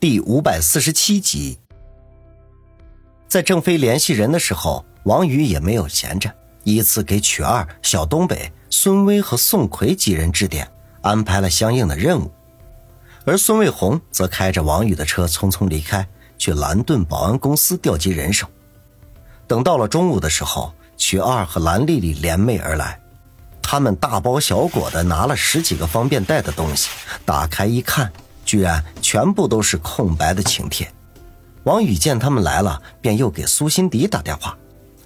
第五百四十七集，在郑飞联系人的时候，王宇也没有闲着，依次给曲二、小东北、孙威和宋奎几人致电，安排了相应的任务。而孙卫红则开着王宇的车匆匆离开，去蓝盾保安公司调集人手。等到了中午的时候，曲二和蓝丽丽联袂而来，他们大包小裹的拿了十几个方便带的东西，打开一看。居然全部都是空白的请帖。王宇见他们来了，便又给苏辛迪打电话，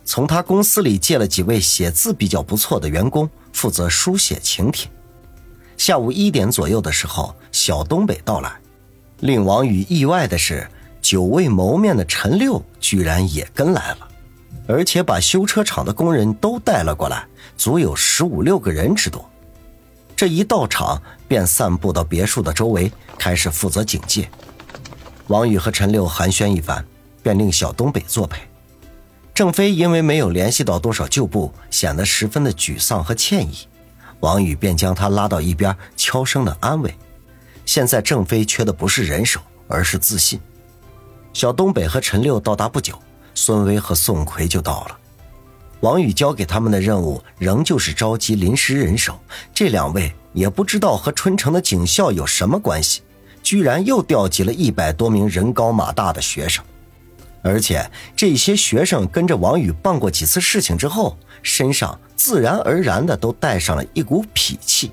从他公司里借了几位写字比较不错的员工，负责书写请帖。下午一点左右的时候，小东北到来。令王宇意外的是，久未谋面的陈六居然也跟来了，而且把修车厂的工人都带了过来，足有十五六个人之多。这一到场，便散布到别墅的周围，开始负责警戒。王宇和陈六寒暄一番，便令小东北作陪。郑飞因为没有联系到多少旧部，显得十分的沮丧和歉意。王宇便将他拉到一边，悄声的安慰：“现在郑飞缺的不是人手，而是自信。”小东北和陈六到达不久，孙威和宋奎就到了。王宇交给他们的任务仍旧是召集临时人手，这两位也不知道和春城的警校有什么关系，居然又调集了一百多名人高马大的学生，而且这些学生跟着王宇办过几次事情之后，身上自然而然的都带上了一股痞气。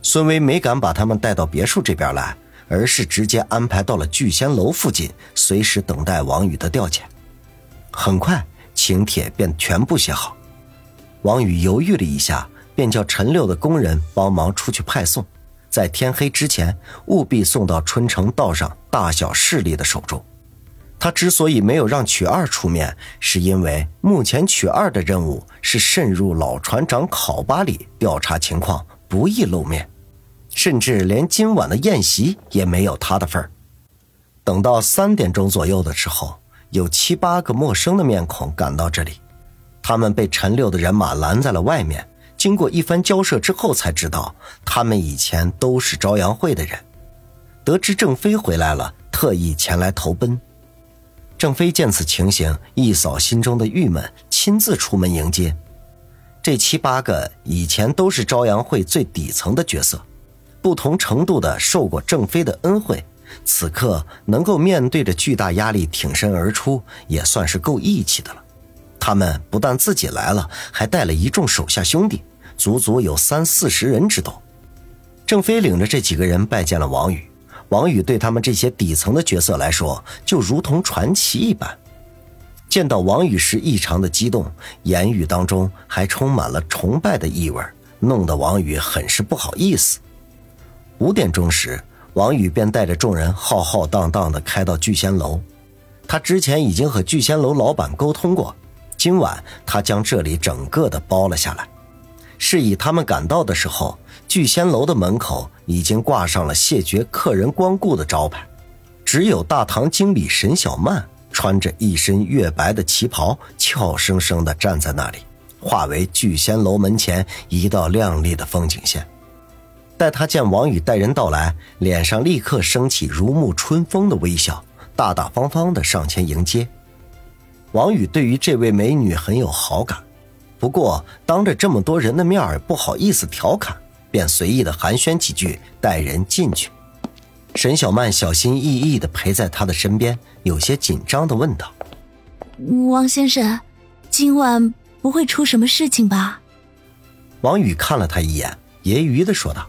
孙威没敢把他们带到别墅这边来，而是直接安排到了聚仙楼附近，随时等待王宇的调遣。很快。请帖便全部写好，王宇犹豫了一下，便叫陈六的工人帮忙出去派送，在天黑之前务必送到春城道上大小势力的手中。他之所以没有让曲二出面，是因为目前曲二的任务是渗入老船长考巴里调查情况，不易露面，甚至连今晚的宴席也没有他的份儿。等到三点钟左右的时候。有七八个陌生的面孔赶到这里，他们被陈六的人马拦在了外面。经过一番交涉之后，才知道他们以前都是朝阳会的人。得知郑飞回来了，特意前来投奔。郑飞见此情形，一扫心中的郁闷，亲自出门迎接。这七八个以前都是朝阳会最底层的角色，不同程度的受过郑飞的恩惠。此刻能够面对着巨大压力挺身而出，也算是够义气的了。他们不但自己来了，还带了一众手下兄弟，足足有三四十人之多。郑飞领着这几个人拜见了王宇。王宇对他们这些底层的角色来说，就如同传奇一般。见到王宇时异常的激动，言语当中还充满了崇拜的意味，弄得王宇很是不好意思。五点钟时。王宇便带着众人浩浩荡荡的开到聚仙楼。他之前已经和聚仙楼老板沟通过，今晚他将这里整个的包了下来。是以他们赶到的时候，聚仙楼的门口已经挂上了谢绝客人光顾的招牌，只有大堂经理沈小曼穿着一身月白的旗袍，俏生生的站在那里，化为聚仙楼门前一道亮丽的风景线。待他见王宇带人到来，脸上立刻升起如沐春风的微笑，大大方方的上前迎接。王宇对于这位美女很有好感，不过当着这么多人的面儿不好意思调侃，便随意的寒暄几句，带人进去。沈小曼小心翼翼的陪在他的身边，有些紧张的问道：“王先生，今晚不会出什么事情吧？”王宇看了他一眼，揶揄的说道。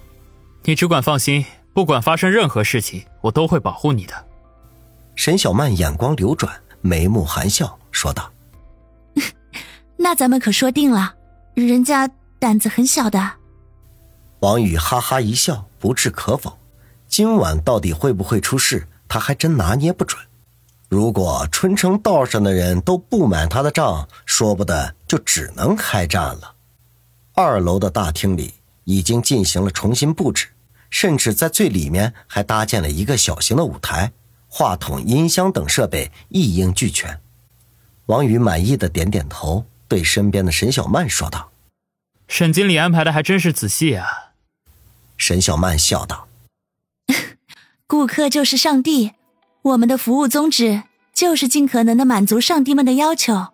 你只管放心，不管发生任何事情，我都会保护你的。沈小曼眼光流转，眉目含笑说道：“ 那咱们可说定了，人家胆子很小的。”王宇哈哈一笑，不置可否。今晚到底会不会出事，他还真拿捏不准。如果春城道上的人都不买他的账，说不得就只能开战了。二楼的大厅里已经进行了重新布置。甚至在最里面还搭建了一个小型的舞台，话筒、音箱等设备一应俱全。王宇满意的点点头，对身边的沈小曼说道：“沈经理安排的还真是仔细啊。”沈小曼笑道：“ 顾客就是上帝，我们的服务宗旨就是尽可能的满足上帝们的要求。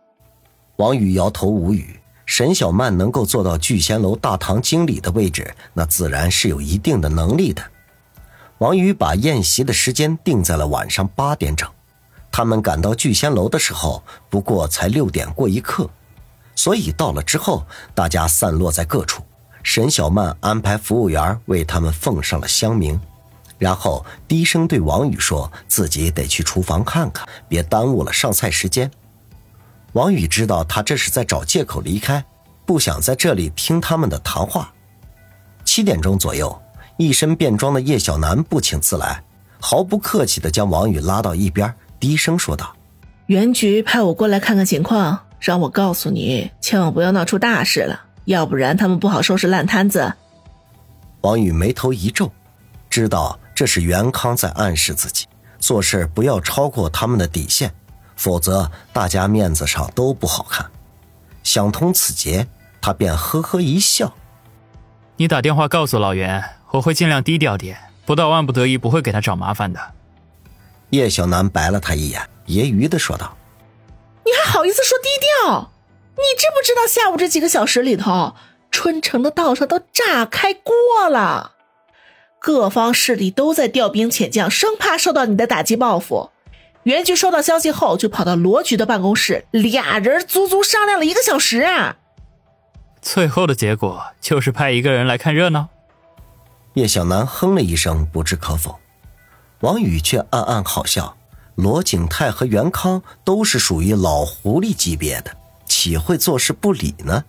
王宇摇头无语。沈小曼能够做到聚贤楼大堂经理的位置，那自然是有一定的能力的。王宇把宴席的时间定在了晚上八点整。他们赶到聚仙楼的时候，不过才六点过一刻，所以到了之后，大家散落在各处。沈小曼安排服务员为他们奉上了香茗，然后低声对王宇说：“自己得去厨房看看，别耽误了上菜时间。”王宇知道他这是在找借口离开，不想在这里听他们的谈话。七点钟左右，一身便装的叶小楠不请自来，毫不客气地将王宇拉到一边。低声说道：“原局派我过来看看情况，让我告诉你，千万不要闹出大事了，要不然他们不好收拾烂摊子。”王宇眉头一皱，知道这是袁康在暗示自己做事不要超过他们的底线，否则大家面子上都不好看。想通此节，他便呵呵一笑：“你打电话告诉老袁，我会尽量低调点，不到万不得已不会给他找麻烦的。”叶小楠白了他一眼，揶揄的说道：“你还好意思说低调？你知不知道下午这几个小时里头，春城的道上都炸开锅了，各方势力都在调兵遣将，生怕受到你的打击报复。袁局收到消息后，就跑到罗局的办公室，俩人足足商量了一个小时啊。最后的结果就是派一个人来看热闹。”叶小楠哼了一声，不置可否。王宇却暗暗好笑，罗景泰和袁康都是属于老狐狸级别的，岂会坐视不理呢？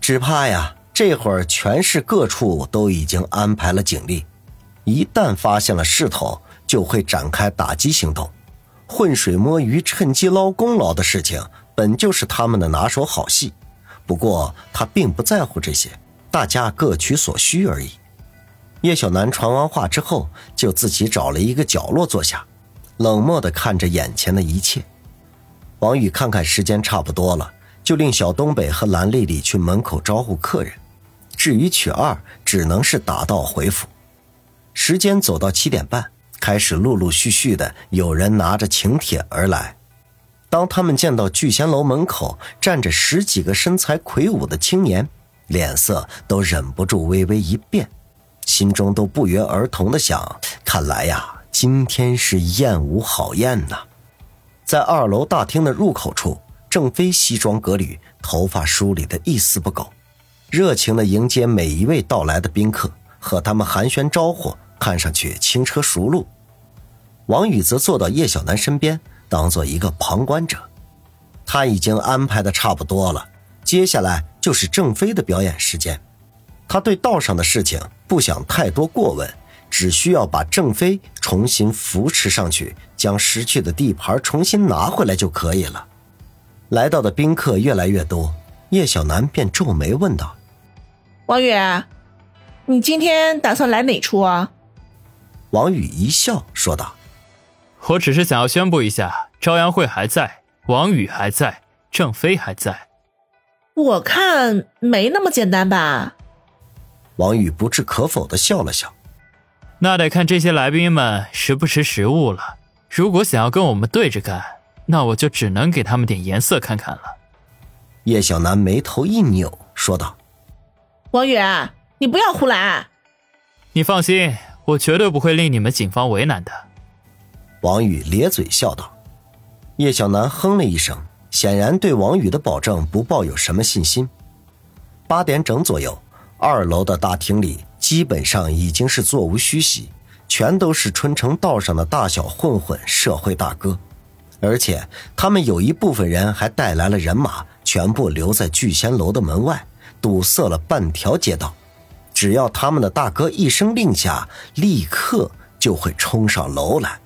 只怕呀，这会儿全市各处都已经安排了警力，一旦发现了势头，就会展开打击行动。浑水摸鱼、趁机捞功劳的事情，本就是他们的拿手好戏。不过他并不在乎这些，大家各取所需而已。叶小楠传完话之后，就自己找了一个角落坐下，冷漠地看着眼前的一切。王宇看看时间差不多了，就令小东北和蓝丽丽去门口招呼客人。至于曲二，只能是打道回府。时间走到七点半，开始陆陆续续的有人拿着请帖而来。当他们见到聚贤楼门口站着十几个身材魁梧的青年，脸色都忍不住微微一变。心中都不约而同的想：看来呀，今天是宴无好宴呐。在二楼大厅的入口处，郑飞西装革履，头发梳理的一丝不苟，热情的迎接每一位到来的宾客，和他们寒暄招呼，看上去轻车熟路。王宇则坐到叶小楠身边，当做一个旁观者。他已经安排的差不多了，接下来就是郑飞的表演时间。他对道上的事情不想太多过问，只需要把郑飞重新扶持上去，将失去的地盘重新拿回来就可以了。来到的宾客越来越多，叶小楠便皱眉问道：“王宇，你今天打算来哪出啊？”王宇一笑说道：“我只是想要宣布一下，朝阳会还在，王宇还在，郑飞还在。我看没那么简单吧。”王宇不置可否的笑了笑，那得看这些来宾们识不识时务了。如果想要跟我们对着干，那我就只能给他们点颜色看看了。叶小楠眉头一扭，说道：“王宇，你不要胡来。你放心，我绝对不会令你们警方为难的。”王宇咧嘴笑道。叶小楠哼了一声，显然对王宇的保证不抱有什么信心。八点整左右。二楼的大厅里基本上已经是座无虚席，全都是春城道上的大小混混、社会大哥，而且他们有一部分人还带来了人马，全部留在聚仙楼的门外，堵塞了半条街道。只要他们的大哥一声令下，立刻就会冲上楼来。